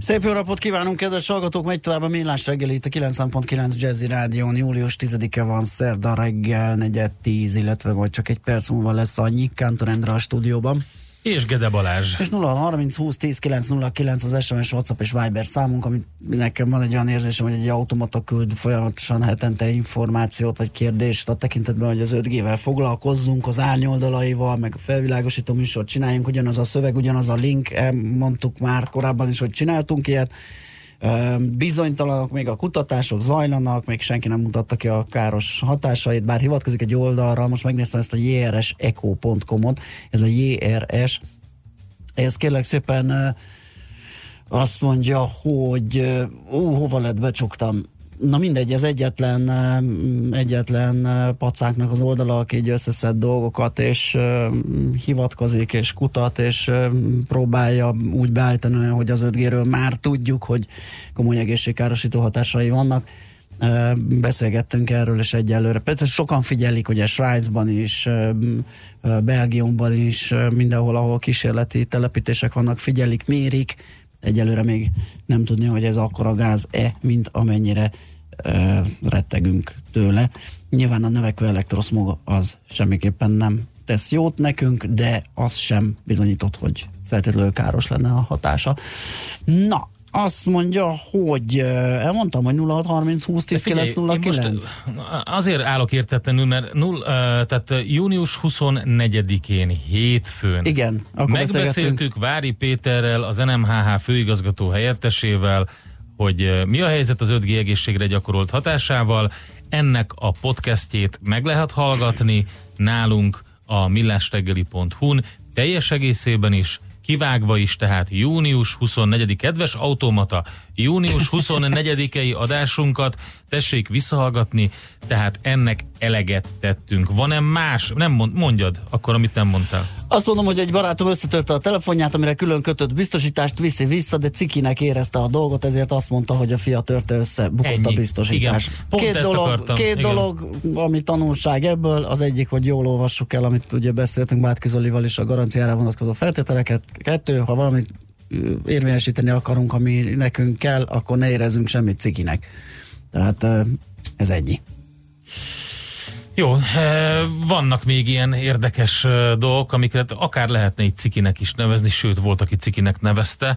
Szép jó napot kívánunk, kedves hallgatók! Megy tovább a Millás reggeli itt a 9.9 Jazzy Rádión. Július 10-e van, szerda reggel, negyed 10, illetve majd csak egy perc múlva lesz annyi. Kántor Endre a stúdióban. És Gede Balázs. És 0 30 20 10 909 az SMS, WhatsApp és Viber számunk, amit nekem van egy olyan érzésem, hogy egy automata küld folyamatosan hetente információt vagy kérdést a tekintetben, hogy az 5G-vel foglalkozzunk, az árnyoldalaival, meg a felvilágosító műsort csináljunk, ugyanaz a szöveg, ugyanaz a link, mondtuk már korábban is, hogy csináltunk ilyet, Bizonytalanok még a kutatások, zajlanak, még senki nem mutatta ki a káros hatásait, bár hivatkozik egy oldalra, most megnéztem ezt a jrseco.com-ot, ez a JRS, ez kérlek szépen azt mondja, hogy ó, hova lett becsuktam, na mindegy, ez egyetlen, egyetlen pacáknak az oldala, aki így összeszed dolgokat, és hivatkozik, és kutat, és próbálja úgy beállítani, hogy az 5G-ről már tudjuk, hogy komoly egészségkárosító hatásai vannak. Beszélgettünk erről, és egyelőre. Például sokan figyelik, a Svájcban is, Belgiumban is, mindenhol, ahol kísérleti telepítések vannak, figyelik, mérik, egyelőre még nem tudni, hogy ez akkora gáz-e, mint amennyire rettegünk tőle. Nyilván a növekvő elektroszmog az semmiképpen nem tesz jót nekünk, de az sem bizonyított, hogy feltétlenül káros lenne a hatása. Na, azt mondja, hogy elmondtam, hogy 0630 20 10 909. Azért állok értetlenül, mert null, tehát június 24-én hétfőn Igen, akkor megbeszéltük Vári Péterrel, az NMHH főigazgató helyettesével, hogy mi a helyzet az 5G egészségre gyakorolt hatásával. Ennek a podcastjét meg lehet hallgatni nálunk a millástegeli.hu-n teljes egészében is, kivágva is, tehát június 24 kedves automata, június 24-i adásunkat tessék visszahallgatni, tehát ennek eleget tettünk. Van-e más? Nem mond, mondjad akkor, amit nem mondtál. Azt mondom, hogy egy barátom összetörte a telefonját, amire külön kötött biztosítást, viszi vissza, de cikinek érezte a dolgot, ezért azt mondta, hogy a fia törte össze, bukott Ennyi. a biztosítás. Igen. két dolog, akartam. két Igen. dolog, ami tanulság ebből, az egyik, hogy jól olvassuk el, amit ugye beszéltünk Bátki Zolival is a garanciára vonatkozó feltételeket. Kettő, ha valamit érvényesíteni akarunk, ami nekünk kell, akkor ne érezzünk semmit cikinek. Tehát ez ennyi. Jó, vannak még ilyen érdekes dolgok, amiket akár lehetne egy cikinek is nevezni, sőt volt, aki cikinek nevezte.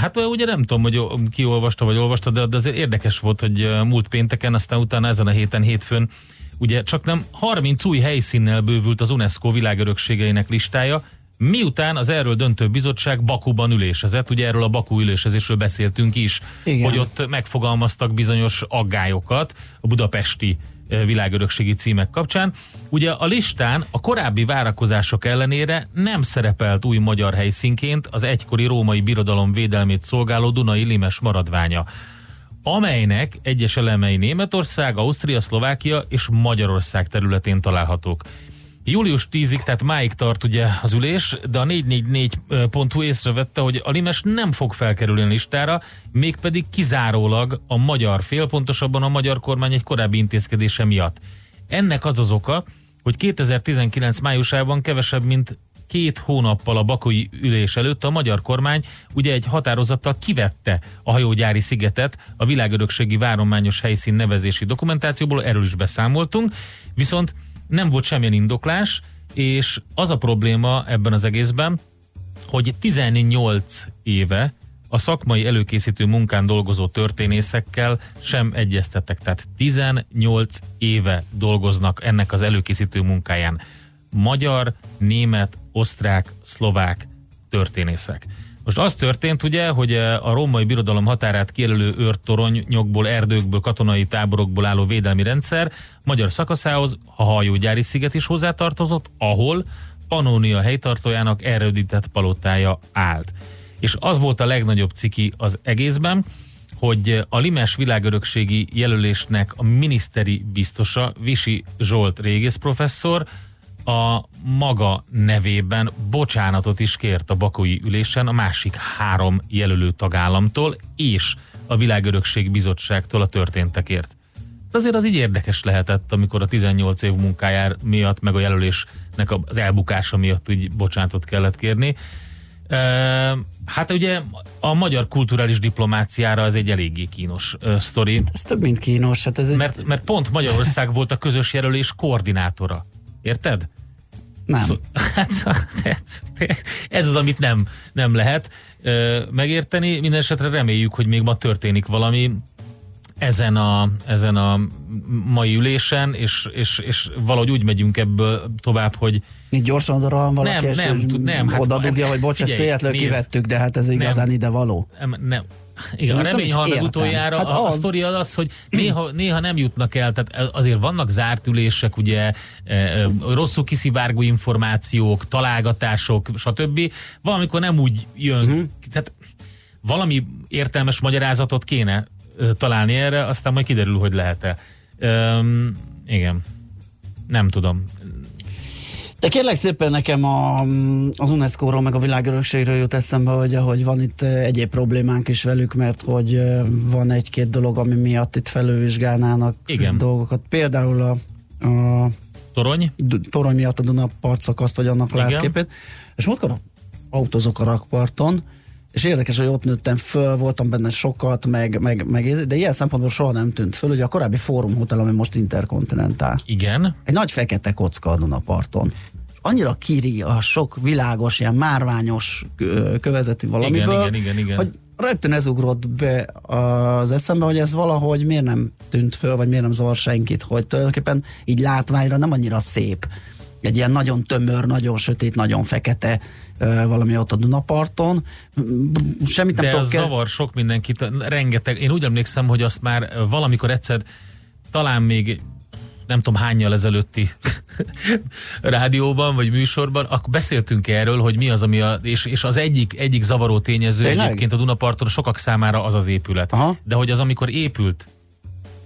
Hát ugye nem tudom, hogy ki olvasta vagy olvasta, de, de azért érdekes volt, hogy múlt pénteken, aztán utána ezen a héten, hétfőn, ugye csak nem 30 új helyszínnel bővült az UNESCO világörökségeinek listája, Miután az erről döntő bizottság Bakuban ülésezett, ugye erről a Baku ülésezésről beszéltünk is, Igen. hogy ott megfogalmaztak bizonyos aggályokat a budapesti világörökségi címek kapcsán. Ugye a listán a korábbi várakozások ellenére nem szerepelt új magyar helyszínként az egykori római birodalom védelmét szolgáló Dunai Limes maradványa amelynek egyes elemei Németország, Ausztria, Szlovákia és Magyarország területén találhatók. Július 10-ig, tehát máig tart ugye az ülés, de a 444.hu észrevette, hogy a limes nem fog felkerülni listára, mégpedig kizárólag a magyar fél, pontosabban a magyar kormány egy korábbi intézkedése miatt. Ennek az az oka, hogy 2019 májusában kevesebb, mint két hónappal a bakói ülés előtt a magyar kormány ugye egy határozattal kivette a hajógyári szigetet a világörökségi várományos helyszín nevezési dokumentációból, erről is beszámoltunk, viszont nem volt semmilyen indoklás, és az a probléma ebben az egészben, hogy 18 éve a szakmai előkészítő munkán dolgozó történészekkel sem egyeztettek. Tehát 18 éve dolgoznak ennek az előkészítő munkáján. Magyar, német, osztrák, szlovák történészek. Most az történt ugye, hogy a római birodalom határát kijelölő őrtoronyokból, erdőkből, katonai táborokból álló védelmi rendszer magyar szakaszához a hajógyári sziget is hozzátartozott, ahol Panónia helytartójának erődített palotája állt. És az volt a legnagyobb ciki az egészben, hogy a Limes világörökségi jelölésnek a miniszteri biztosa, Visi Zsolt régész professzor, a maga nevében bocsánatot is kért a bakói ülésen a másik három jelölő tagállamtól és a Világörökség Bizottságtól a történtekért. Azért az így érdekes lehetett, amikor a 18 év munkájár miatt, meg a jelölésnek az elbukása miatt így bocsánatot kellett kérni. Hát ugye a magyar kulturális diplomáciára ez egy eléggé kínos uh, sztori. Ez több, mint kínos. Hát ez egy... mert, mert pont Magyarország volt a közös jelölés koordinátora. Érted? Nem. Szó, hát, ez az, amit nem, nem lehet megérteni. Mindenesetre reméljük, hogy még ma történik valami ezen a, ezen a mai ülésen, és, és, és valahogy úgy megyünk ebből tovább, hogy így gyorsan oda van valaki, nem, nem, tud, nem, hát, oda dugja, hogy bocs, ezt véletlenül kivettük, de hát ez nem, igazán ide való. Nem, nem. Igen, a remény hal meg utoljára. Hát a, az. a sztori az az, hogy néha, néha nem jutnak el, tehát azért vannak zárt ülések, ugye e, e, rosszul kiszivárgó információk, találgatások, stb. Valamikor nem úgy jön, uh-huh. tehát valami értelmes magyarázatot kéne találni erre, aztán majd kiderül, hogy lehet-e. Um, igen. Nem tudom. De kérlek szépen nekem a, az UNESCO-ról meg a világörökségről jut eszembe, hogy, hogy van itt egyéb problémánk is velük, mert hogy van egy-két dolog, ami miatt itt felülvizsgálnának Igen. dolgokat. Például a, a torony? torony miatt a Duna partszakaszt, vagy annak látképét. És múltkor autózok a rakparton, és érdekes, hogy ott nőttem föl, voltam benne sokat, meg, meg, meg de ilyen szempontból soha nem tűnt föl, hogy a korábbi Fórum Hotel, ami most Interkontinentál. Igen. Egy nagy fekete kocka a Dunaparton. Annyira kiri a sok világos, ilyen márványos kövezetű valamiből, igen, igen, igen, igen. hogy rögtön ez ugrott be az eszembe, hogy ez valahogy miért nem tűnt föl, vagy miért nem zavar senkit, hogy tulajdonképpen így látványra nem annyira szép. Egy ilyen nagyon tömör, nagyon sötét, nagyon fekete valami ott a Dunaparton. Semmit nem De tudok zavar sok mindenkit, rengeteg. Én úgy emlékszem, hogy azt már valamikor egyszer talán még nem tudom hányjal ezelőtti rádióban vagy műsorban, akkor beszéltünk erről, hogy mi az, ami a, és, és az egyik, egyik zavaró tényező Tényleg? egyébként a Dunaparton sokak számára az az épület. Aha. De hogy az, amikor épült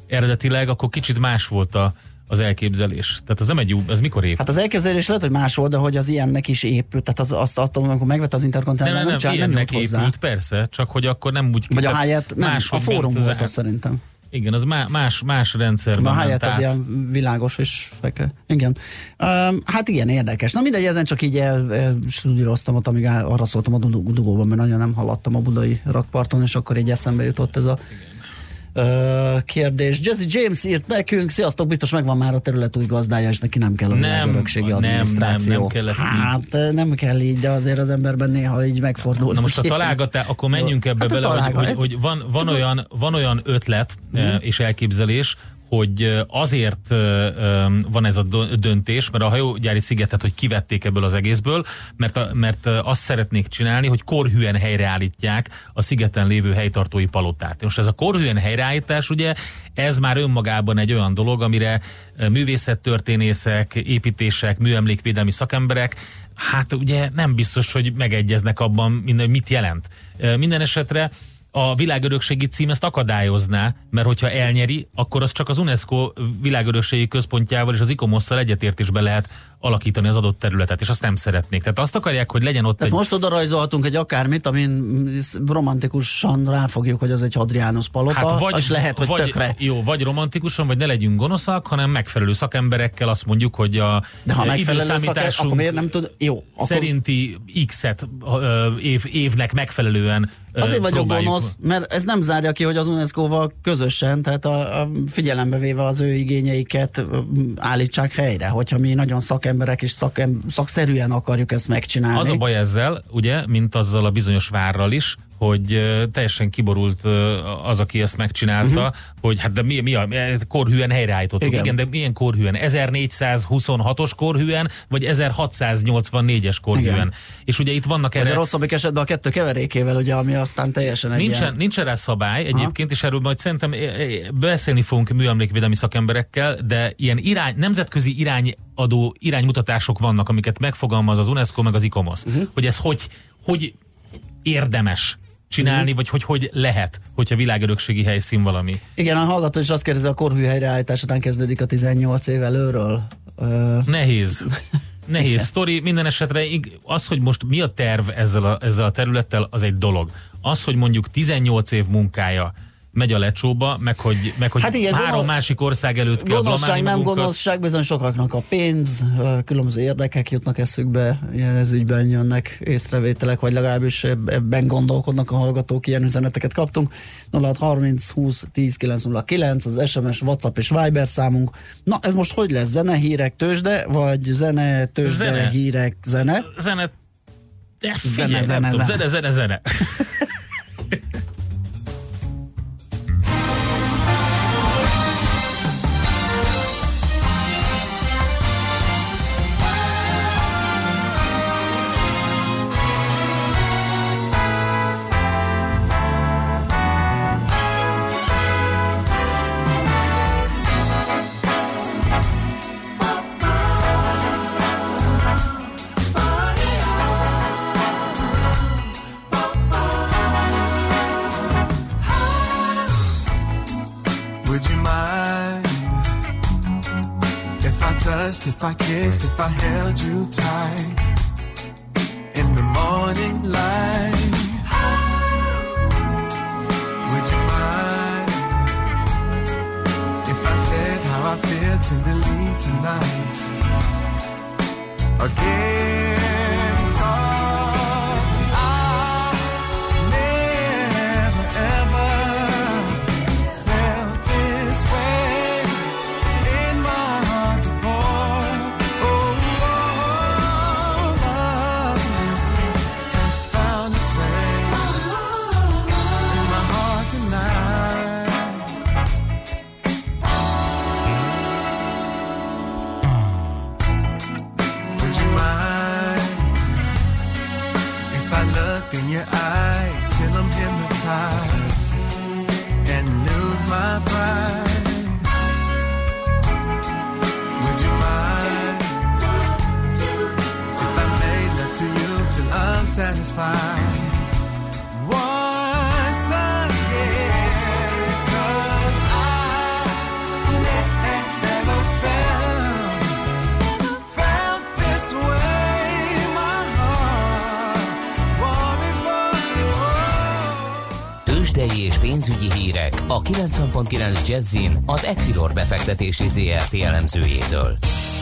eredetileg, akkor kicsit más volt a, az elképzelés. Tehát az nem egy jó, ez mikor épült? Hát az elképzelés lehet, hogy más volt, de hogy az ilyennek is épült. Tehát az, azt, azt amikor megvette az interkontinentál, nem, nem, nem, nem, nem épült, hozzá. persze, csak hogy akkor nem úgy... Vagy a helyet, nem, a fórum volt az szerintem. Igen, az más, más rendszer. A helyett az ilyen világos és feke. Igen. Um, hát igen, érdekes. Na mindegy, ezen csak így el, elstudíroztam ott, amíg arra szóltam a dugóban, mert nagyon nem haladtam a budai rakparton, és akkor egy eszembe jutott ez a igen kérdés. Jesse James írt nekünk, sziasztok, biztos megvan már a terület új gazdája, és neki nem kell a világörökségi adminisztráció. Nem, nem, nem kell ezt Hát így. nem kell így, de azért az emberben néha így megfordul. Na most a találgatá, akkor menjünk ebbe hát bele, hogy, hogy, hogy van, van, olyan, van olyan ötlet uh-huh. és elképzelés, hogy azért van ez a döntés, mert a hajógyári szigetet, hogy kivették ebből az egészből, mert, a, mert azt szeretnék csinálni, hogy korhűen helyreállítják a szigeten lévő helytartói palotát. Most ez a korhűen helyreállítás, ugye, ez már önmagában egy olyan dolog, amire művészettörténészek, építések, műemlékvédelmi szakemberek hát ugye nem biztos, hogy megegyeznek abban, mit jelent. Minden esetre a világörökségi cím ezt akadályozná, mert hogyha elnyeri, akkor az csak az UNESCO világörökségi központjával és az ICOMOS-szal egyetértésben lehet alakítani az adott területet, és azt nem szeretnék. Tehát azt akarják, hogy legyen ott Tehát egy... most oda rajzolhatunk egy akármit, amin romantikusan ráfogjuk, hogy az egy Hadrianus palota, hát vagy, és lehet, hogy vagy, tökre. Jó, vagy romantikusan, vagy ne legyünk gonoszak, hanem megfelelő szakemberekkel azt mondjuk, hogy a De ha megfelelő szakember, akkor miért nem tud... Jó, akkor... Szerinti X-et év, évnek megfelelően Azért vagyok gonosz, mert ez nem zárja ki, hogy az UNESCO-val közösen, tehát a, a figyelembe véve az ő igényeiket állítsák helyre, hogyha mi nagyon szakemberek és szakem, szakszerűen akarjuk ezt megcsinálni. Az a baj ezzel, ugye, mint azzal a bizonyos várral is, hogy teljesen kiborult az, aki ezt megcsinálta, uh-huh. hogy hát de mi, mi a, korhűen helyreállítottuk. Igen. Igen, de milyen korhűen? 1426-os korhűen, vagy 1684-es korhűen? Igen. És ugye itt vannak erre... Vagy a rosszabbik esetben a kettő keverékével, ugye, ami aztán teljesen egy nincsen, ilyen... nincsen rá szabály egyébként, Aha. és erről majd szerintem beszélni fogunk műemlékvédelmi szakemberekkel, de ilyen irány, nemzetközi irányadó iránymutatások vannak, amiket megfogalmaz az UNESCO meg az ICOMOS, uh-huh. hogy ez hogy, hogy érdemes csinálni, vagy hogy hogy lehet, hogyha világörökségi helyszín valami. Igen, a hallgató is azt kérdezi, a korhű helyreállítás után kezdődik a 18 év előről. Ö... Nehéz. Nehéz sztori. Minden esetre az, hogy most mi a terv ezzel a, ezzel a területtel, az egy dolog. Az, hogy mondjuk 18 év munkája, megy a lecsóba, meg hogy, meg hogy hát igen, három gondol, másik ország előtt kell Gonoszság, nem gonoszság, bizony sokaknak a pénz, különböző érdekek jutnak eszükbe, ilyen ez ügyben jönnek észrevételek, vagy legalábbis ebben gondolkodnak a hallgatók, ilyen üzeneteket kaptunk. 0630 20 10 909 az SMS, WhatsApp és Viber számunk. Na, ez most hogy lesz? Zene, hírek, tőzsde, vagy zene, tőzsde, zene. hírek, zene? Zene, de figyelj, zene, zene, zene, zene, zene, zene. If I kissed, if I held you tight a 90.9 Jazzin az Equilor befektetési ZRT elemzőjétől.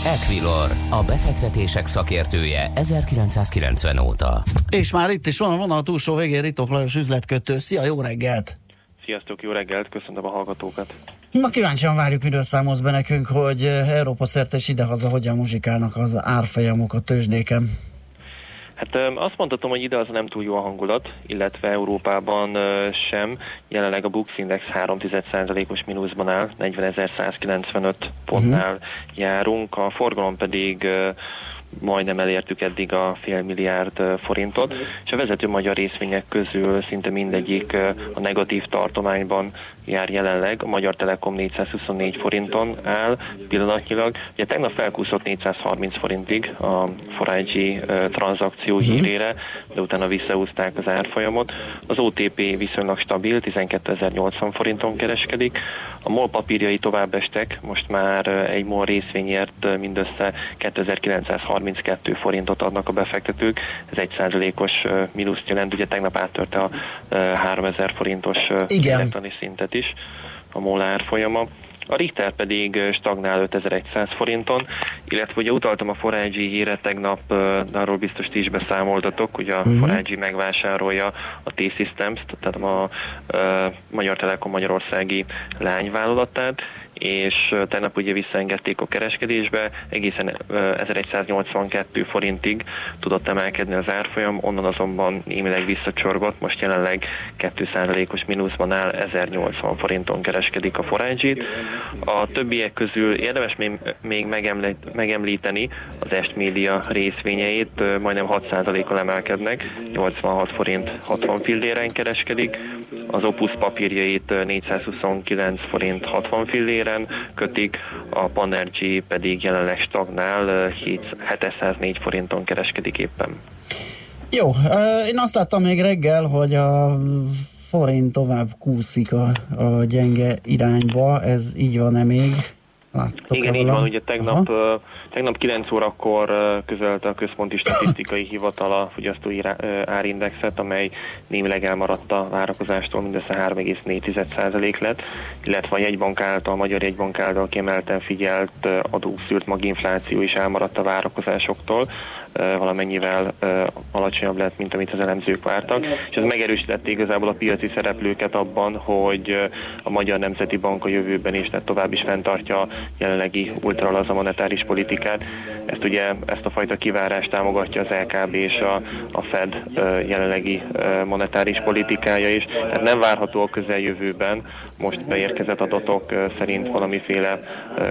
Equilor, a befektetések szakértője 1990 óta. És már itt is van, van a túlsó végén Ritok Lajos üzletkötő. Szia, jó reggelt! Sziasztok, jó reggelt, köszönöm a hallgatókat! Na kíváncsian várjuk, miről számolsz be nekünk, hogy Európa szerte és idehaza hogyan muzsikálnak az árfolyamok a tőzsdéken. Hát azt mondhatom, hogy ide az nem túl jó a hangulat, illetve Európában sem. Jelenleg a Bux Index 3,1%-os mínuszban áll, 40.195 pontnál uh-huh. járunk, a forgalom pedig majdnem elértük eddig a fél milliárd forintot, és a vezető magyar részvények közül szinte mindegyik a negatív tartományban jár jelenleg, a Magyar Telekom 424 forinton áll pillanatnyilag. Ugye tegnap felkúszott 430 forintig a Forágyi tranzakció uh-huh. hírére, de utána visszaúzták az árfolyamot. Az OTP viszonylag stabil, 12.080 forinton kereskedik. A MOL papírjai tovább estek, most már egy MOL részvényért mindössze 2932 forintot adnak a befektetők, ez egy százalékos mínuszt jelent, ugye tegnap áttörte a 3000 forintos Igen. szintet is a molár folyama. A Richter pedig stagnál 5100 forinton, illetve ugye utaltam a Forágyi híre tegnap, de arról biztos ti is beszámoltatok, hogy a uh-huh. Forágyi megvásárolja a T-Systems, tehát a, a Magyar Telekom Magyarországi lányvállalatát, és tegnap ugye visszaengedték a kereskedésbe, egészen 1182 forintig tudott emelkedni az árfolyam, onnan azonban némileg visszacsorgott, most jelenleg 2%-os mínuszban áll, 1080 forinton kereskedik a forágyit. A többiek közül érdemes még, még megemlíteni az Est Media részvényeit, majdnem 6%-kal emelkednek, 86 forint 60 filléren kereskedik, az Opus papírjait 429 forint 60 filléren kötik, a Panergy pedig jelenleg stagnál 704 forinton kereskedik éppen. Jó, ö, én azt láttam még reggel, hogy a forint tovább kúszik a, a gyenge irányba, ez így van-e még? Láttok Igen, így van, ugye tegnap, uh, tegnap 9 órakor közölte a Központi Statisztikai Hivatal a fogyasztói árindexet, amely némileg elmaradt a várakozástól, mindössze 3,4% lett, illetve a jegybank által, a Magyar Jegybank által kiemelten figyelt adószűrt maginfláció is elmaradt a várakozásoktól valamennyivel alacsonyabb lett, mint amit az elemzők vártak, és ez megerősítette igazából a piaci szereplőket abban, hogy a Magyar Nemzeti Bank a jövőben is, tehát tovább is fenntartja a jelenlegi ultralaza monetáris politikát. Ezt ugye, ezt a fajta kivárást támogatja az LKB és a, a Fed jelenlegi monetáris politikája is. Tehát nem várható a közeljövőben, most beérkezett adatok szerint valamiféle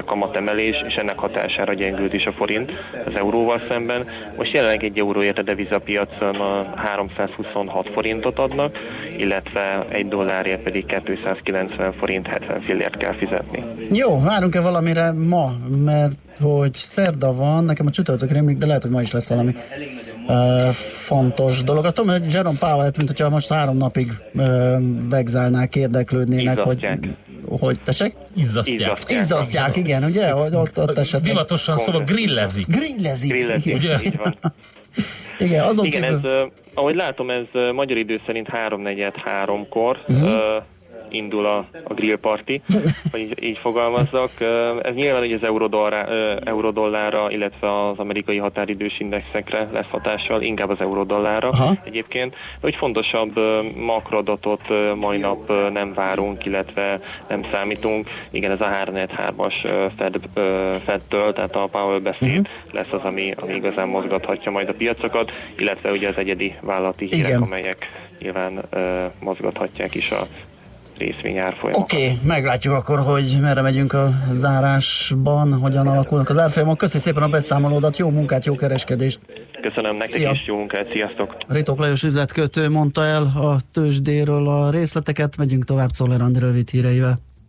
kamatemelés, és ennek hatására gyengült is a forint az euróval szemben. Most jelenleg egy euróért a devizapiacon a 326 forintot adnak, illetve egy dollárért pedig 290 forint 70 fillért kell fizetni. Jó, várunk-e valamire ma, mert hogy szerda van, nekem a csütörtök rémlik, de lehet, hogy ma is lesz valami uh, fontos dolog. Azt tudom, hogy Jerome Powell, mint hogyha most három napig uh, vegzálnák, érdeklődnének, hogy hogy tessék? Izzasztják. Izzasztják, igen, ugye? Hogy ott, ott esetleg... Divatosan szóval grillezik. Grillezik. Grillezik, ugye? így van. Igen, azon Igen, kívül... ez, ahogy látom, ez magyar idő szerint 3-4-3-kor uh-huh. Indul a, a grill party, hogy így, így fogalmazzak. Ez nyilván ugye az eurodollára, illetve az amerikai határidős indexekre lesz hatással, inkább az eurodollára Aha. egyébként. Hogy fontosabb makroadatot mai nap nem várunk, illetve nem számítunk. Igen, ez a 3-4-3-as Fed, Fedtől, tehát a Powell beszéd uh-huh. lesz az, ami, ami igazán mozgathatja majd a piacokat, illetve ugye az egyedi vállalati hírek, Igen. amelyek nyilván uh, mozgathatják is a részvényárfolyamokat. Oké, okay, meglátjuk akkor, hogy merre megyünk a zárásban, hogyan alakulnak az árfolyamok. Köszönöm szépen a beszámolódat, jó munkát, jó kereskedést! Köszönöm nektek Szia. is, jó munkát, sziasztok! Ritok Lajos üzletkötő mondta el a tőzsdéről a részleteket, megyünk tovább Czoller Andi rövid híreivel.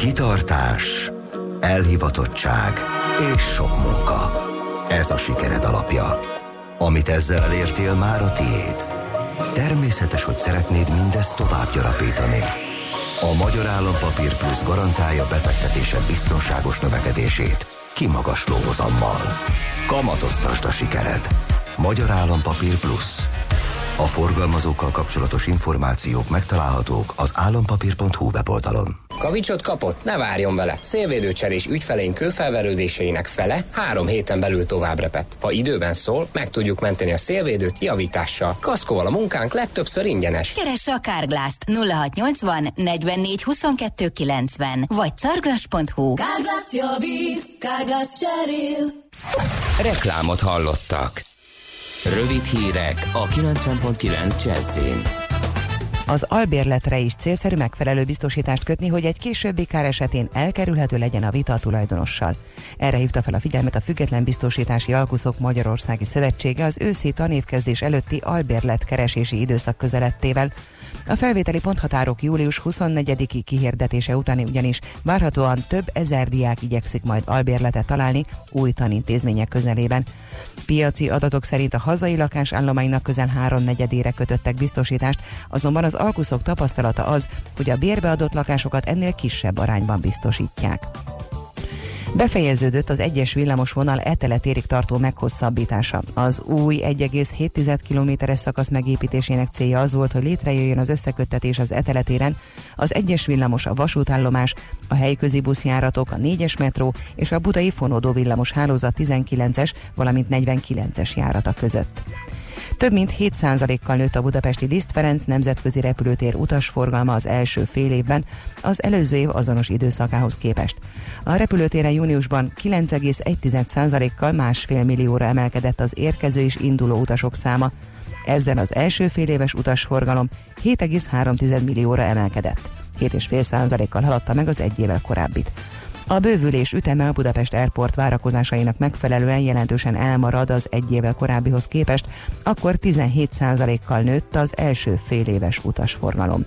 Kitartás, elhivatottság és sok munka. Ez a sikered alapja. Amit ezzel elértél, már a tiéd. Természetes, hogy szeretnéd mindezt tovább gyarapítani. A Magyar Állampapír Plusz garantálja befektetésed biztonságos növekedését, kimagasló hozammal. Kamatoztasd a sikered. Magyar Állampapír Plusz. A forgalmazókkal kapcsolatos információk megtalálhatók az állampapír.hu weboldalon. Kavicsot kapott? Ne várjon vele. Szélvédőcserés ügyfeleink kőfelverődéseinek fele három héten belül tovább repet. Ha időben szól, meg tudjuk menteni a szélvédőt javítással. Kaszkóval a munkánk legtöbbször ingyenes. Keresse a Kárglászt 0680 44 22 90 vagy carglass.hu Kárglász javít, Kárglász cserél. Reklámot hallottak. Rövid hírek a 90.9 Jazzin. Az albérletre is célszerű megfelelő biztosítást kötni, hogy egy későbbi kár esetén elkerülhető legyen a vita a tulajdonossal. Erre hívta fel a figyelmet a Független Biztosítási Alkuszok Magyarországi Szövetsége az őszi tanévkezdés előtti albérlet keresési időszak közelettével. A felvételi ponthatárok július 24-i kihirdetése utáni ugyanis várhatóan több ezer diák igyekszik majd albérletet találni új tanintézmények közelében. Piaci adatok szerint a hazai lakásállománynak közel háromnegyedére kötöttek biztosítást, azonban az alkuszok tapasztalata az, hogy a bérbeadott lakásokat ennél kisebb arányban biztosítják. Befejeződött az egyes villamosvonal eteletérig tartó meghosszabbítása. Az új 1,7 kilométeres szakasz megépítésének célja az volt, hogy létrejöjjön az összeköttetés az eteletéren, az egyes villamos, a vasútállomás, a helyközi buszjáratok, a 4-es metró és a budai fonódó villamos hálózat 19-es, valamint 49-es járata között. Több mint 7%-kal nőtt a budapesti Liszt Ferenc nemzetközi repülőtér utasforgalma az első fél évben az előző év azonos időszakához képest. A repülőtéren júniusban 9,1%-kal másfél millióra emelkedett az érkező és induló utasok száma. Ezzel az első fél éves utasforgalom 7,3 millióra emelkedett. 7,5%-kal haladta meg az egy évvel korábbit. A bővülés üteme a Budapest Airport várakozásainak megfelelően jelentősen elmarad az egy évvel korábbihoz képest, akkor 17%-kal nőtt az első fél éves utasforgalom.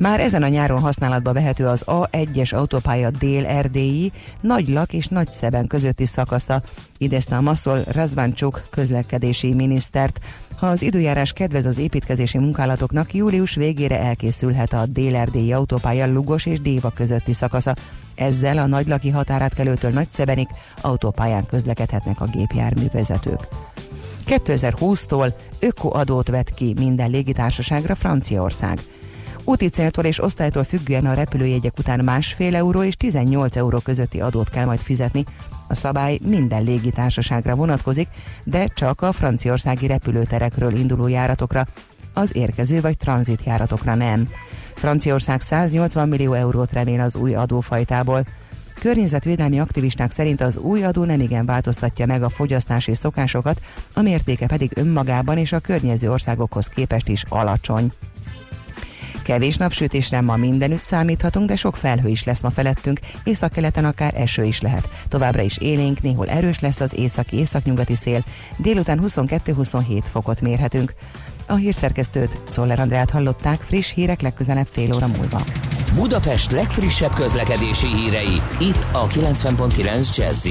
Már ezen a nyáron használatba vehető az A1-es autópálya dél-erdélyi, Nagylak és Nagyszeben közötti szakasza, idézte a Maszol Razváncsuk közlekedési minisztert. Ha az időjárás kedvez az építkezési munkálatoknak, július végére elkészülhet a dél-erdélyi autópálya Lugos és Déva közötti szakasza. Ezzel a nagylaki határátkelőtől Nagyszebenig autópályán közlekedhetnek a gépjárművezetők. 2020-tól ökoadót vet ki minden légitársaságra Franciaország. Úti céltól és osztálytól függően a repülőjegyek után másfél euró és 18 euró közötti adót kell majd fizetni. A szabály minden légitársaságra vonatkozik, de csak a franciaországi repülőterekről induló járatokra, az érkező vagy tranzit járatokra nem. Franciaország 180 millió eurót remél az új adófajtából. Környezetvédelmi aktivisták szerint az új adó nemigen változtatja meg a fogyasztási szokásokat, a mértéke pedig önmagában és a környező országokhoz képest is alacsony. Kevés napsütésre ma mindenütt számíthatunk, de sok felhő is lesz ma felettünk, északkeleten akár eső is lehet. Továbbra is élénk, néhol erős lesz az északi északnyugati szél, délután 22-27 fokot mérhetünk. A hírszerkesztőt, Czoller Andrát hallották, friss hírek legközelebb fél óra múlva. Budapest legfrissebb közlekedési hírei, itt a 90.9 jazz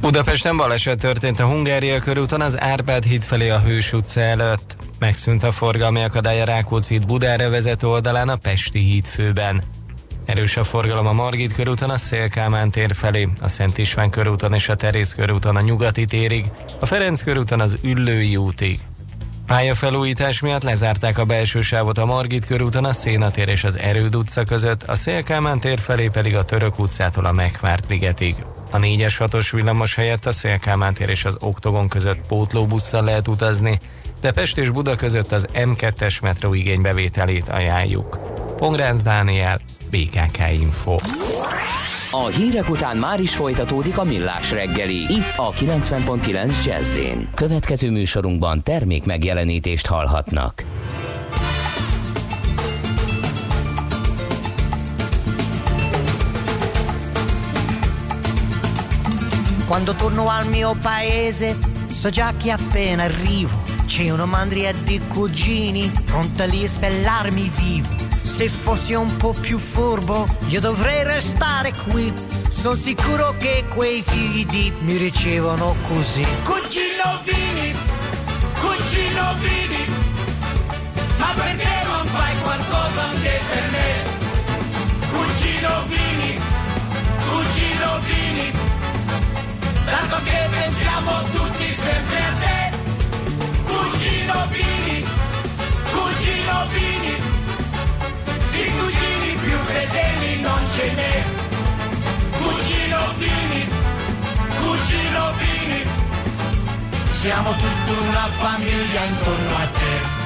Budapesten baleset történt a Hungária körúton az Árpád híd felé a Hős utca előtt. Megszűnt a forgalmi akadály a Rákóczi Budára vezető oldalán a Pesti híd főben. Erős a forgalom a Margit körúton a Szélkámán tér felé, a Szent István körúton és a Terész körúton a Nyugati térig, a Ferenc körúton az Üllői útig. Pályafelújítás miatt lezárták a belső sávot a Margit körúton a Szénatér és az Erőd utca között, a Szélkámán tér felé pedig a Török utcától a Megvárt ligetig. A 4-es 6-os villamos helyett a Szélkámán tér és az Oktogon között pótlóbusszal lehet utazni, de Pest és Buda között az M2-es metró igénybevételét ajánljuk. Pongránc Dániel, BKK Info. A hírek után már is folytatódik a millás reggeli, itt a 90.9 jazz Következő műsorunkban termék megjelenítést hallhatnak. Quando torno al mio paese so già che appena arrivo c'è una mandria di cugini pronta lì a spellarmi vivo Se fossi un po' più furbo, io dovrei restare qui. Sono sicuro che quei figli di mi ricevono così. Cugino Vini, cugino Vini, ma perché non fai qualcosa anche per me? Cugino Vini, cugino Vini, tanto che pensiamo tutti sempre a te. Cugino Vini, cugino Vini di cugini più fedeli non ce n'è. Cugino Vini, cugino Vini, siamo tutta una famiglia intorno a te.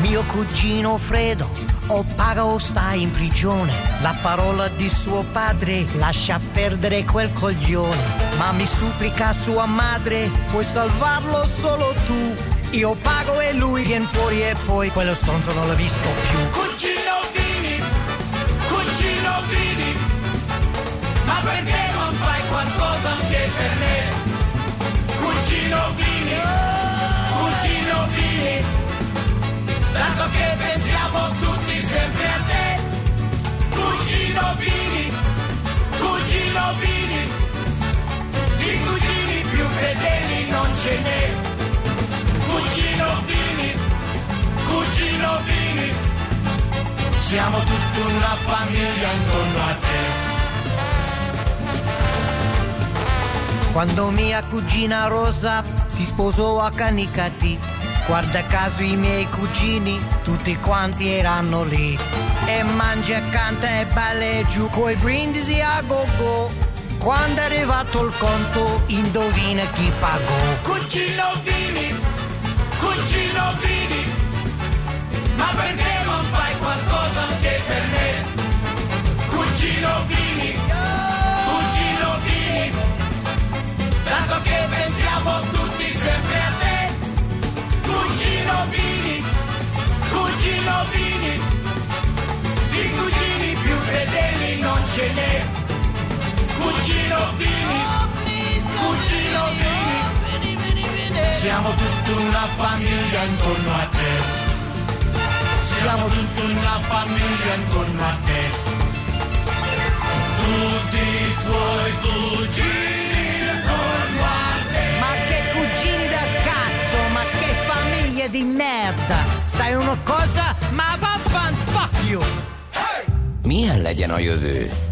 Mio cugino Fredo o paga o sta in prigione. La parola di suo padre lascia perdere quel coglione. Ma mi supplica sua madre, puoi salvarlo solo tu. Io pago e lui viene fuori e poi quello stronzo non l'ho visto più. Cugino Vini, cugino Vini, ma perché non fai qualcosa anche per me? Cugino Vini, cugino Vini, tanto che pensiamo tutti sempre a te. Cugino Vini, cugino Vini, di cugini più fedeli non ce n'è. Cugino Vini, cugino Vini, siamo tutta una famiglia intorno a te. Quando mia cugina Rosa si sposò a Canicati, guarda caso i miei cugini, tutti quanti erano lì. E mangia, canta e balla giù coi brindisi a go go quando è arrivato il conto, indovina chi pagò. Cugino Vini, cugino Vini, ma perché non fai qualcosa anche per me? Cugino Vini, cugino Vini, dato che pensiamo tutti sempre a te. Cugino Vini, cugino Vini, di cugini più fedeli non ce n'è. Cugino Vini, cugino Vini, siamo tutta una famiglia intorno a te. Siamo tutta una famiglia intorno a te. Tutti i tuoi cugini intorno a te. Ma che cugini da cazzo, ma che famiglia di merda! Sai una cosa? Ma vaffan fuck you! Milyen legyen a jövő?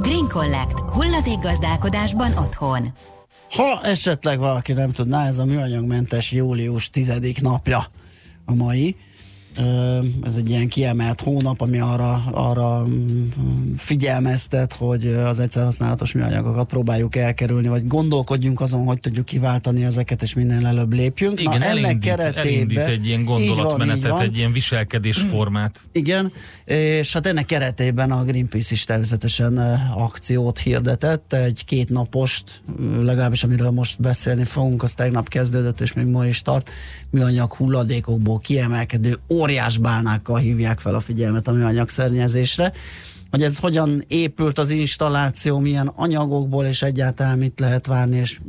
Green Collect. Hulladék gazdálkodásban otthon. Ha esetleg valaki nem tudná, ez a műanyagmentes július 10. napja a mai. Ez egy ilyen kiemelt hónap, ami arra, arra mm, figyelmeztet, hogy az egyszer használatos műanyagokat próbáljuk elkerülni, vagy gondolkodjunk azon, hogy tudjuk kiváltani ezeket, és minél előbb lépjünk. Igen, elindít, elindít egy ilyen Így van, így gondolatmenetet, van. egy ilyen viselkedésformát. Igen, és hát ennek keretében a Greenpeace is természetesen akciót hirdetett, egy kétnapost, eh, legalábbis amiről most beszélni fogunk, az tegnap kezdődött, és még ma is tart, műanyag hulladékokból kiemelkedő óriás bálnákkal hívják fel a figyelmet a műanyag szennyezésre. Hogy ez hogyan épült az installáció, milyen anyagokból, és egyáltalán mit lehet várni, és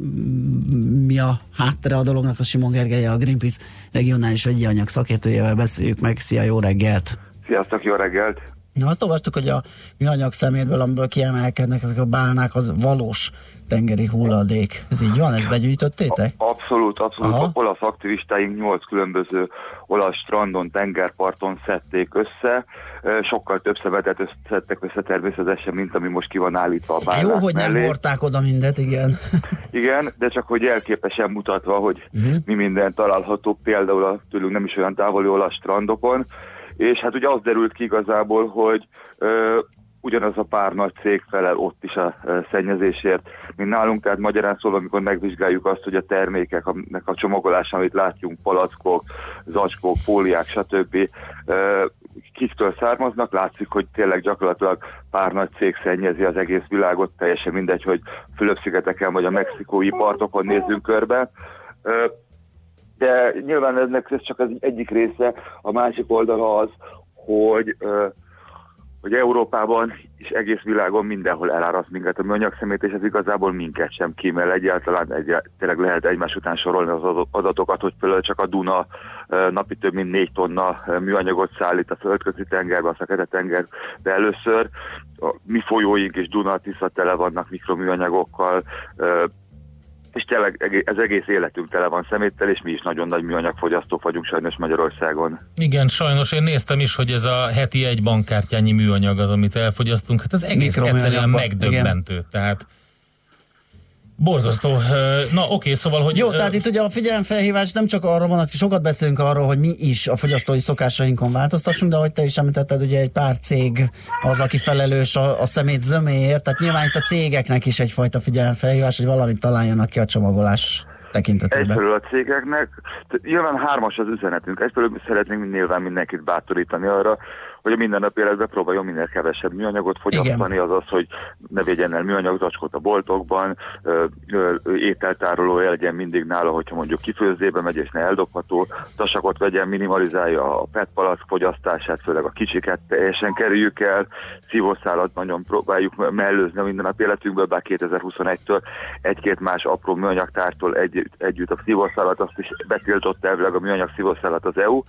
mi a háttere a dolognak, a Simon Gergelye, a Greenpeace regionális vegyi anyag szakértőjével beszéljük meg. Szia, jó reggelt! Sziasztok, jó reggelt! Na, azt olvastuk, hogy a műanyag szemétből, amiből kiemelkednek ezek a bálnák, az valós tengeri hulladék. Ez így van? Ezt begyűjtöttétek? Abszolút, abszolút. Aha. Olasz aktivistáink nyolc különböző olasz strandon, tengerparton szedték össze. Sokkal több szemetet szedtek össze természetesen, mint ami most ki van állítva a bálnák Jó, hogy nem mellé. hordták oda mindet, igen. Igen, de csak hogy elképesen mutatva, hogy Mhm. mi minden található például a tőlünk nem is olyan távoli olasz strandokon. És hát ugye az derült ki igazából, hogy ö, ugyanaz a pár nagy cég felel ott is a szennyezésért, mint nálunk, tehát magyarán szólva, amikor megvizsgáljuk azt, hogy a termékek, aminek a csomagolása, amit látjunk, palackok, zacskók, fóliák, stb. kiktől származnak, látszik, hogy tényleg gyakorlatilag pár nagy cég szennyezi az egész világot, teljesen mindegy, hogy Fülöp-szigeteken vagy a mexikói partokon nézzünk körbe. De nyilván ennek ez csak az egyik része, a másik oldala az, hogy, hogy Európában és egész világon mindenhol eláraszt minket a műanyag szemét, és ez igazából minket sem kímél. Egyáltalán egy, tényleg lehet egymás után sorolni az adatokat, hogy például csak a Duna napi több mint négy tonna műanyagot szállít a földközi tengerbe, a fekete tengerbe először. A mi folyóink és Duna, Tisza tele vannak mikroműanyagokkal, és tényleg ez egész életünk tele van szeméttel, és mi is nagyon nagy műanyagfogyasztók vagyunk sajnos Magyarországon. Igen, sajnos én néztem is, hogy ez a heti egy bankkártyányi műanyag az, amit elfogyasztunk. Hát ez egész egyszerűen megdöbbentő. Tehát borzasztó. Na oké, szóval, hogy... Jó, tehát itt ugye a figyelemfelhívás nem csak arra van, hogy sokat beszélünk arról, hogy mi is a fogyasztói szokásainkon változtassunk, de ahogy te is említetted, ugye egy pár cég az, aki felelős a, a szemét zöméért, tehát nyilván itt a cégeknek is egyfajta figyelemfelhívás, hogy valamit találjanak ki a csomagolás tekintetében. Egyfelől a cégeknek, nyilván hármas az üzenetünk. Egyfelől mi szeretnénk nyilván mindenkit bátorítani arra, hogy a mindennapi életben próbáljon minél kevesebb műanyagot fogyasztani, azaz, hogy ne vegyen el műanyagzacskót a boltokban, ö, ö, ételtároló legyen mindig nála, hogyha mondjuk kifőzébe megy és ne eldobható, tasakot vegyen, minimalizálja a PET palack fogyasztását, főleg a kicsiket teljesen kerüljük el, szívószálat nagyon próbáljuk mellőzni a mindennapi életünkből, bár 2021-től egy-két más apró műanyagtártól egy, együtt a szívószálat, azt is betiltott elvileg a műanyag szívószálat az EU,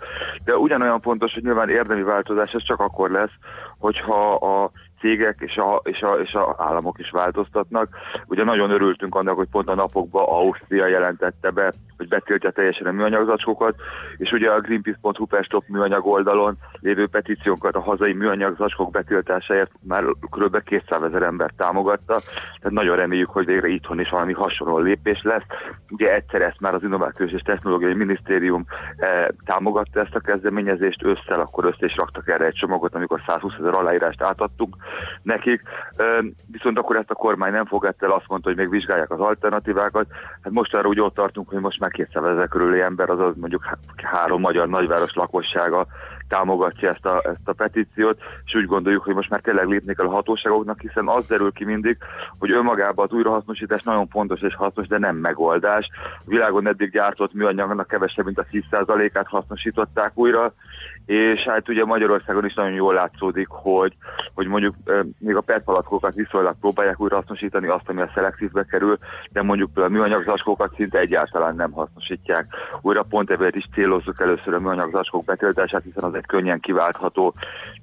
de ugyanolyan fontos, hogy nyilván érdemi változás ez csak akkor lesz, hogyha a cégek és a, és, a, és a államok is változtatnak. Ugye nagyon örültünk annak, hogy pont a napokban Ausztria jelentette be, hogy betiltja teljesen a műanyagzacskókat, és ugye a greenpeace.hu per stop műanyag oldalon lévő petíciónkat a hazai műanyagzacskók betiltásáért már kb. 200 ezer ember támogatta, tehát nagyon reméljük, hogy végre itthon is valami hasonló lépés lesz. Ugye egyszer ezt már az Innovációs és Technológiai Minisztérium eh, támogatta ezt a kezdeményezést ősszel, akkor össze is raktak erre egy csomagot, amikor 120 ezer aláírást átadtunk nekik, eh, viszont akkor ezt a kormány nem fogadta el, azt mondta, hogy még vizsgálják az alternatívákat. Hát most arra úgy ott tartunk, hogy most már 200 ezer körüli ember, azaz mondjuk há- három magyar nagyváros lakossága támogatja ezt a, ezt a petíciót, és úgy gondoljuk, hogy most már tényleg lépni kell a hatóságoknak, hiszen az derül ki mindig, hogy önmagában az újrahasznosítás nagyon fontos és hasznos, de nem megoldás. A világon eddig gyártott műanyagnak kevesebb, mint a 10%-át hasznosították újra, és hát ugye Magyarországon is nagyon jól látszódik, hogy, hogy mondjuk még a PET palackokat viszonylag próbálják újra hasznosítani, azt, ami a szelektívbe kerül, de mondjuk a műanyag zacskókat szinte egyáltalán nem hasznosítják. Újra pont ezért is célozzuk először a műanyag zacskók betiltását, hiszen az egy könnyen kiváltható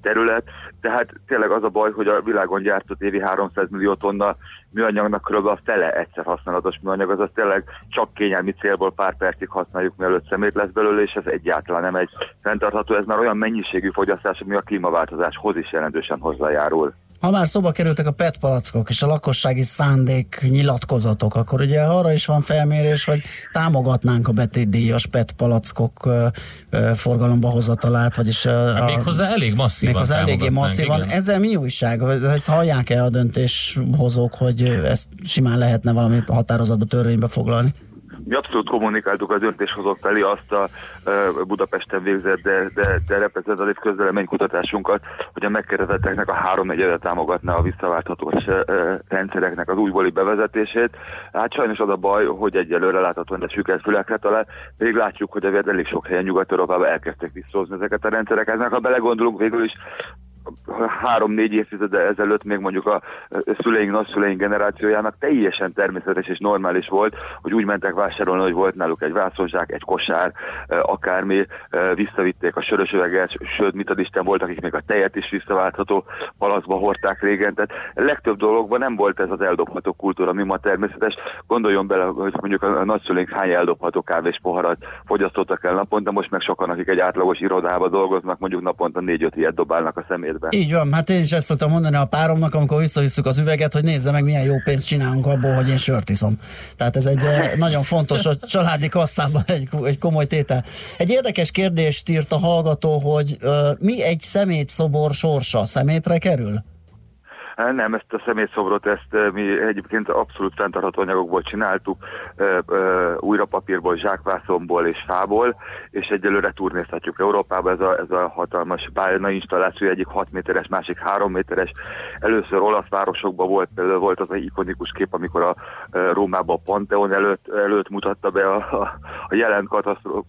terület. Tehát tényleg az a baj, hogy a világon gyártott évi 300 millió tonna műanyagnak kb. a fele egyszer használatos műanyag, azaz tényleg csak kényelmi célból pár percig használjuk, mielőtt szemét lesz belőle, és ez egyáltalán nem egy fenntartható, ez már olyan mennyiségű fogyasztás, ami a klímaváltozáshoz is jelentősen hozzájárul. Ha már szóba kerültek a PET palackok és a lakossági szándék nyilatkozatok, akkor ugye arra is van felmérés, hogy támogatnánk a betétdíjas PET palackok forgalomba hozatalát, vagyis Hát méghozzá elég masszívan Méghozzá eléggé masszívan. igen. Ezzel mi újság? Ezt hallják el a döntéshozók, hogy ezt simán lehetne valami határozatba, törvénybe foglalni? Mi abszolút kommunikáltuk az döntéshozók felé azt a Budapesten végzett, de, de, de reprezentatív közvéleménykutatásunkat, hogy a megkérdezetteknek a három negyedet támogatná a visszaválthatós rendszereknek az újbóli bevezetését. Hát sajnos az a baj, hogy egyelőre láthatóan de süket fülekre talál, pedig látjuk, hogy azért elég sok helyen Nyugat-Európában elkezdtek visszahozni ezeket a rendszereket. Meg ha belegondolunk, végül is három-négy évtizede ezelőtt még mondjuk a szüleink, nagyszüleink generációjának teljesen természetes és normális volt, hogy úgy mentek vásárolni, hogy volt náluk egy vászonzsák, egy kosár, akármi, visszavitték a sörös üveget, sőt, mit ad Isten, volt, akik még a tejet is visszaváltható palacba hordták régen. Tehát legtöbb dologban nem volt ez az eldobható kultúra, mi ma természetes. Gondoljon bele, hogy mondjuk a nagyszüleink hány eldobható kávés poharat fogyasztottak el naponta, most meg sokan, akik egy átlagos irodába dolgoznak, mondjuk naponta négy-öt ilyet dobálnak a szemétbe. Így van, hát én is ezt szoktam mondani a páromnak, amikor visszavisszük az üveget, hogy nézze meg, milyen jó pénzt csinálunk abból, hogy én sört iszom. Tehát ez egy nagyon fontos a családi kasszában egy, egy komoly tétel. Egy érdekes kérdést írt a hallgató, hogy uh, mi egy szemétszobor sorsa? Szemétre kerül? Hát Nem, ezt a szemétszobrot, ezt eh, mi egyébként abszolút fenntartható anyagokból csináltuk, eh, eh, újra papírból, zsákvászonból és fából, és egyelőre turnéztatjuk Európába. Ez a, ez a hatalmas bálna installáció, egyik 6 méteres, másik 3 méteres. Először olasz városokban volt, például volt az egy ikonikus kép, amikor a Rómában a Pantheon előtt, előtt mutatta be a, a, a jelen katasztró-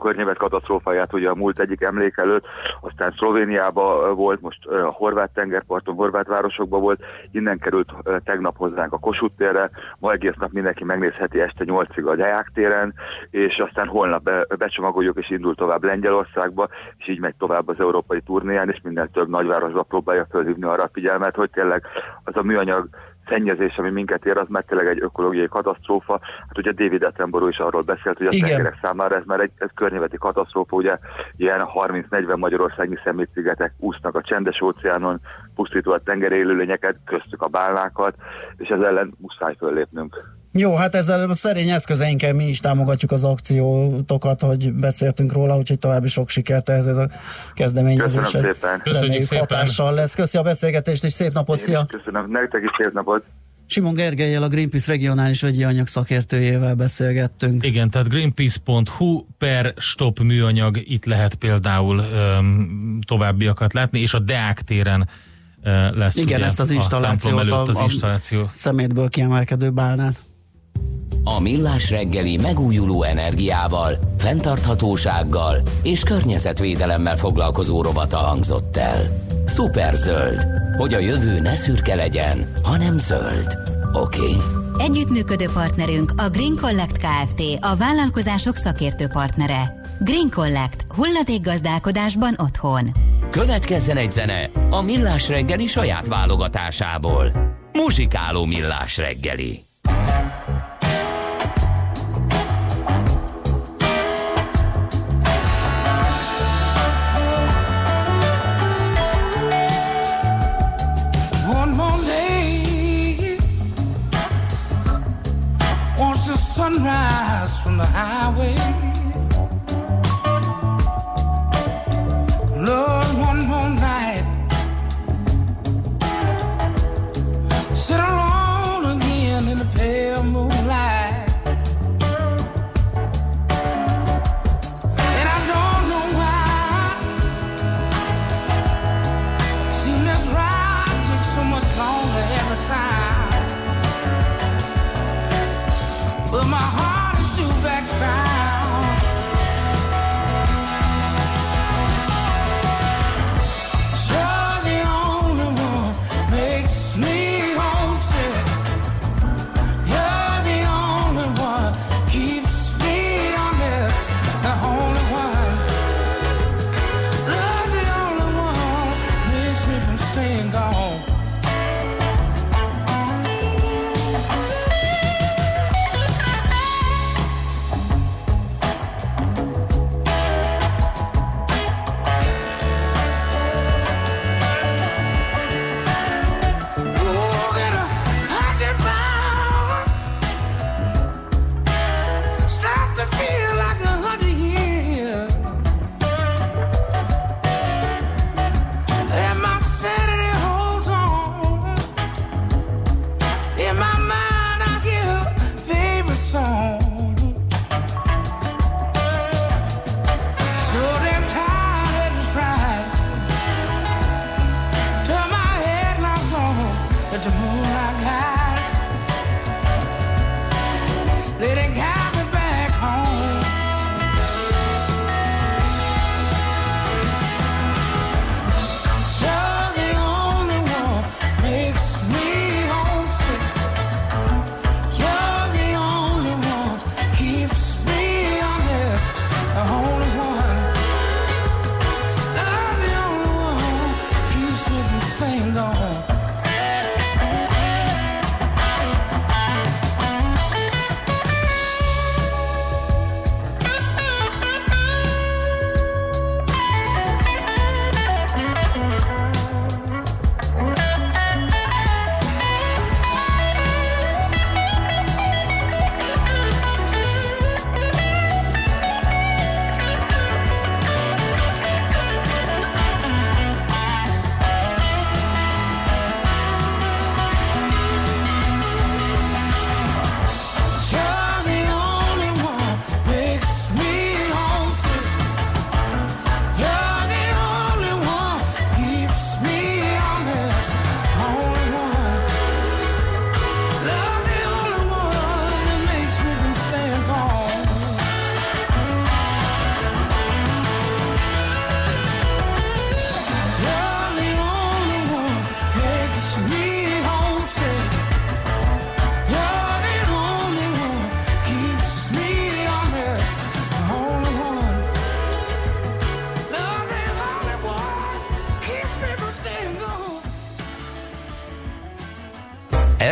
környezet katasztrófáját, ugye a múlt egyik emlék előtt, aztán Szlovéniában volt, most a horvát tengerparton, horvát városokban volt, innen került tegnap hozzánk a Kossuth térre, ma egész nap mindenki megnézheti este 8-ig a Deák téren, és aztán holnap be, becsomagoljuk és indul tovább Lengyelországba, és így megy tovább az európai turnéján, és minden több nagyvárosba próbálja fölhívni arra a figyelmet, hogy tényleg az a műanyag szennyezés, ami minket ér, az meg tényleg egy ökológiai katasztrófa. Hát ugye David Attenborough is arról beszélt, hogy a Igen. tengerek számára ez már egy ez környezeti katasztrófa, ugye ilyen 30-40 magyarországi szemétszigetek úsznak a csendes óceánon, pusztítva a tengeri élőlényeket, köztük a bálnákat, és ez ellen muszáj föllépnünk. Jó, hát ezzel a szerény eszközeinkkel mi is támogatjuk az akciótokat, hogy beszéltünk róla, úgyhogy további sok sikert ehhez ez a kezdeményezéshez. Köszönöm szépen. Köszönjük szépen. hatással lesz. Köszi a beszélgetést, és szép napot, szia! Köszönöm, nektek is szép napot! Simon Gergelyel, a Greenpeace regionális vegyi anyag szakértőjével beszélgettünk. Igen, tehát greenpeace.hu per stop műanyag, itt lehet például um, továbbiakat látni, és a Deák téren lesz Igen, ugye, ezt az installációt, előtt az a- a- installáció. Szemétből kiemelkedő bálnát. A Millás reggeli megújuló energiával, fenntarthatósággal és környezetvédelemmel foglalkozó rovata hangzott el. Szuperzöld, hogy a jövő ne szürke legyen, hanem zöld. Oké? Okay? Együttműködő partnerünk a Green Collect Kft. A vállalkozások szakértő partnere. Green Collect. Hulladékgazdálkodásban otthon. Következzen egy zene a Millás reggeli saját válogatásából. Muzsikáló Millás reggeli.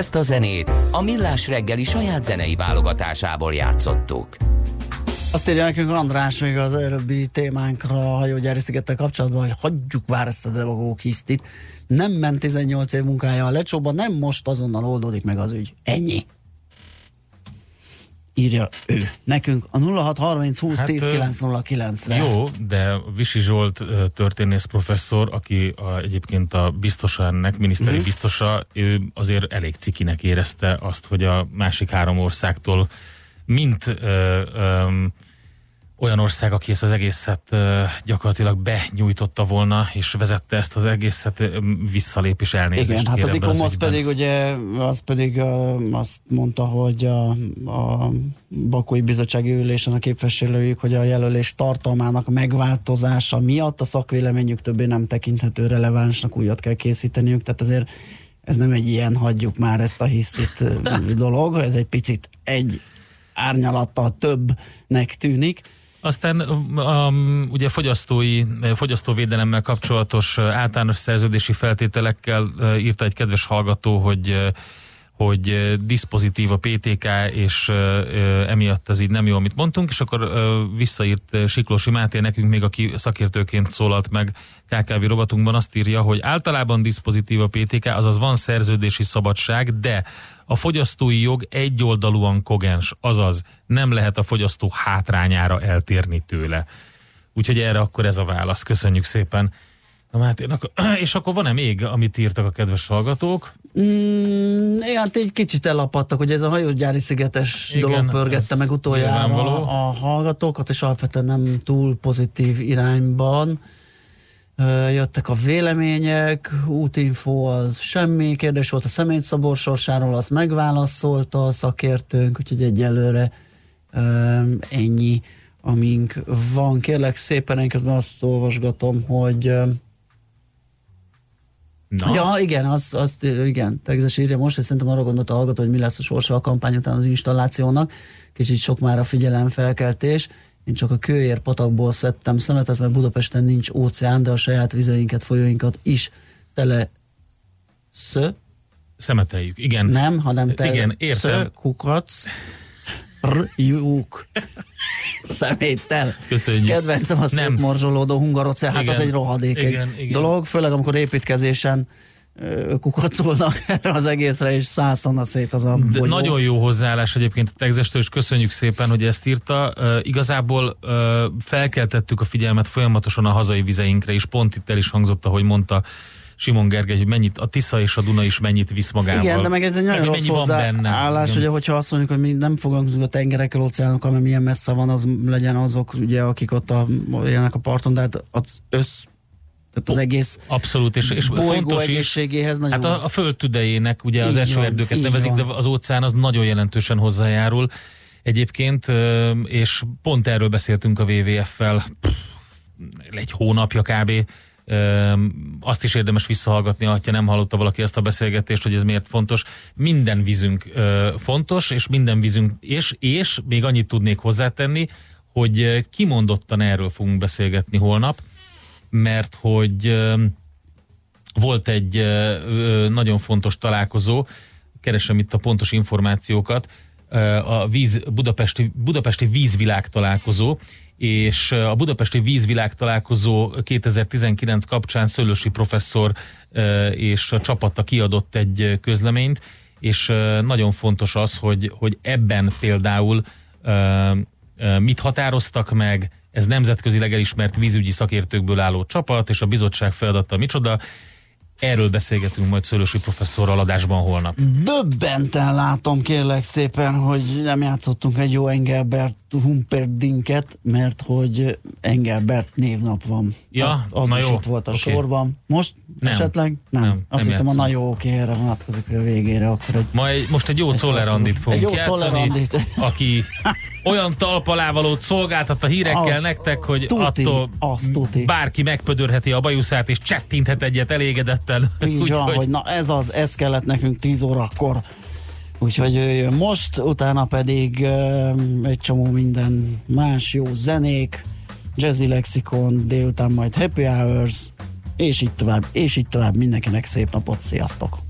Ezt a zenét a Millás reggeli saját zenei válogatásából játszottuk. Azt írja nekünk András még az előbbi témánkra a hajógyári szigettel kapcsolatban, hogy hagyjuk már ezt a demagóg hisztit. Nem ment 18 év munkája a lecsóba, nem most azonnal oldódik meg az ügy. Ennyi. Írja ő. Nekünk a 0630 20 Hát, 10 ö, 909-re. Jó, de Visi Zsolt történész professzor, aki a, egyébként a biztosa ennek, miniszteri Mhm. biztosa, ő azért elég cikinek érezte azt, hogy a másik három országtól mint ö, ö, olyan ország, aki ezt az egészet gyakorlatilag benyújtotta volna, és vezette ezt az egészet, ö, visszalép és elnézést Igen, hát az ebben ICOM az ügyben. pedig ugye, az pedig azt mondta, hogy a, a Bakói Bizottsági Ülésen a képviselőjük, hogy a jelölés tartalmának megváltozása miatt a szakvéleményük többé nem tekinthető relevánsnak, újat kell készíteniük, tehát azért ez nem egy ilyen hagyjuk már ezt a hisztit ö, dolog, ez egy picit egy árnyalattal többnek tűnik. Aztán um, ugye fogyasztói, fogyasztóvédelemmel kapcsolatos uh, általános szerződési feltételekkel uh, írta egy kedves hallgató, hogy uh, hogy uh, diszpozitív a PTK, és uh, uh, emiatt ez így nem jó, amit mondtunk, és akkor visszaírt Siklósi Máté nekünk még, aki szakértőként szólalt meg KKV robatunkban, azt írja, hogy általában diszpozitív a PTK, azaz van szerződési szabadság, de a fogyasztói jog egyoldalúan kogens, azaz nem lehet a fogyasztó hátrányára eltérni tőle. Úgyhogy erre akkor ez a válasz. Köszönjük szépen. Na Máténak. És akkor van-e még, amit írtak a kedves hallgatók? Mm, hát egy kicsit elapadtak, hogy ez a hajógyári szigetes Igen, dolog pörgette ez meg utoljára nyilvánvaló. a hallgatókat, és alapvetően nem túl pozitív irányban. Jöttek a vélemények, útinfo az semmi, kérdés volt a szemétszabor sorsáról, azt megválaszolta a szakértőnk, úgyhogy egyelőre ö, ennyi, amink van. Kérlek szépen, én közben azt olvasgatom, hogy ö, Na. Ja, igen, azt, azt igen, Tegzes írja most, hogy szerintem arra gondolt a hallgató, hogy mi lesz a sorsa a kampány után az installációnak. Kicsit sok már a figyelemfelkeltés. Én csak a kőér patakból szedtem szemetet, mert Budapesten nincs óceán, de a saját vizeinket, folyóinkat is tele szö, Szemeteljük, igen. nem, hanem te Igen, értem. szö, kukac, r, lyuk, szeméttel. Köszönjük. Kedvencem a Nem. szép morzsolódó hungarocel, hát Igen. az egy rohadék egy Igen, igen. dolog, főleg amikor építkezésen kukacolnak erre az egészre, és százszana szét az a De bogyó. nagyon jó hozzáállás egyébként a Tegzestől, és köszönjük szépen, hogy ezt írta. Uh, igazából uh, felkeltettük a figyelmet folyamatosan a hazai vizeinkre, és pont itt el is hangzott, ahogy mondta Simon Gergely, hogy mennyit a Tisza és a Duna is mennyit visz magával. Igen, de meg ez egy nagyon hogy rossz van benne. Igen. ugye, hogyha azt mondjuk, hogy mi nem foglalkozunk a tengerekkel, óceánokkal, mert milyen messze van, az legyen azok, ugye, akik ott a, élnek a parton, de hát az össz, tehát az egész Abszolút, és, és fontos is, egészségéhez nagyon... Hát a, a föld tüdejének ugye az Így esőerdőket van, nevezik, de van. az óceán az nagyon jelentősen hozzájárul. Egyébként, és pont erről beszéltünk a WWF-fel egy hónapja kb. Azt is érdemes visszahallgatni, ha nem hallotta valaki ezt a beszélgetést, hogy ez miért fontos. Minden vízünk fontos, és minden vízünk, és, és még annyit tudnék hozzátenni, hogy kimondottan erről fogunk beszélgetni holnap, mert hogy volt egy nagyon fontos találkozó, keresem itt a pontos információkat, a víz, Budapesti, Budapesti vízvilág találkozó, és a Budapesti vízvilág találkozó 2019 kapcsán Szőlősi professzor és a csapata kiadott egy közleményt, és nagyon fontos az, hogy, hogy ebben például mit határoztak meg, ez nemzetközileg elismert vízügyi szakértőkből álló csapat, és a bizottság feladata micsoda. Erről beszélgetünk majd Szőlősi professzorral adásban holnap. Döbbenten látom kérlek szépen, hogy nem játszottunk egy jó Engelbert Humperdinket, mert hogy Engelbert névnap van. Ja, az az na is jó, itt volt a oké. sorban. Most Nem. esetleg? Nem. Nem, Azt nem hittem a na jó, oké, erre vonatkozik, a végére akkor egy Majd most egy jó Czollerandit fogunk Egy jó játszani, aki olyan talpalávalót szolgáltat a hírekkel Azt nektek, hogy tuti, attól azt tuti. bárki megpödörheti a bajuszát, és csettinthet egyet elégedetten. Így van, hogy na ez az, ez kellett nekünk 10 órakor. Úgyhogy jöjjön most, utána pedig ö, egy csomó minden más jó zenék, Jazzy Lexikon, délután majd Happy Hours, és így tovább, és így tovább. Mindenkinek szép napot, sziasztok!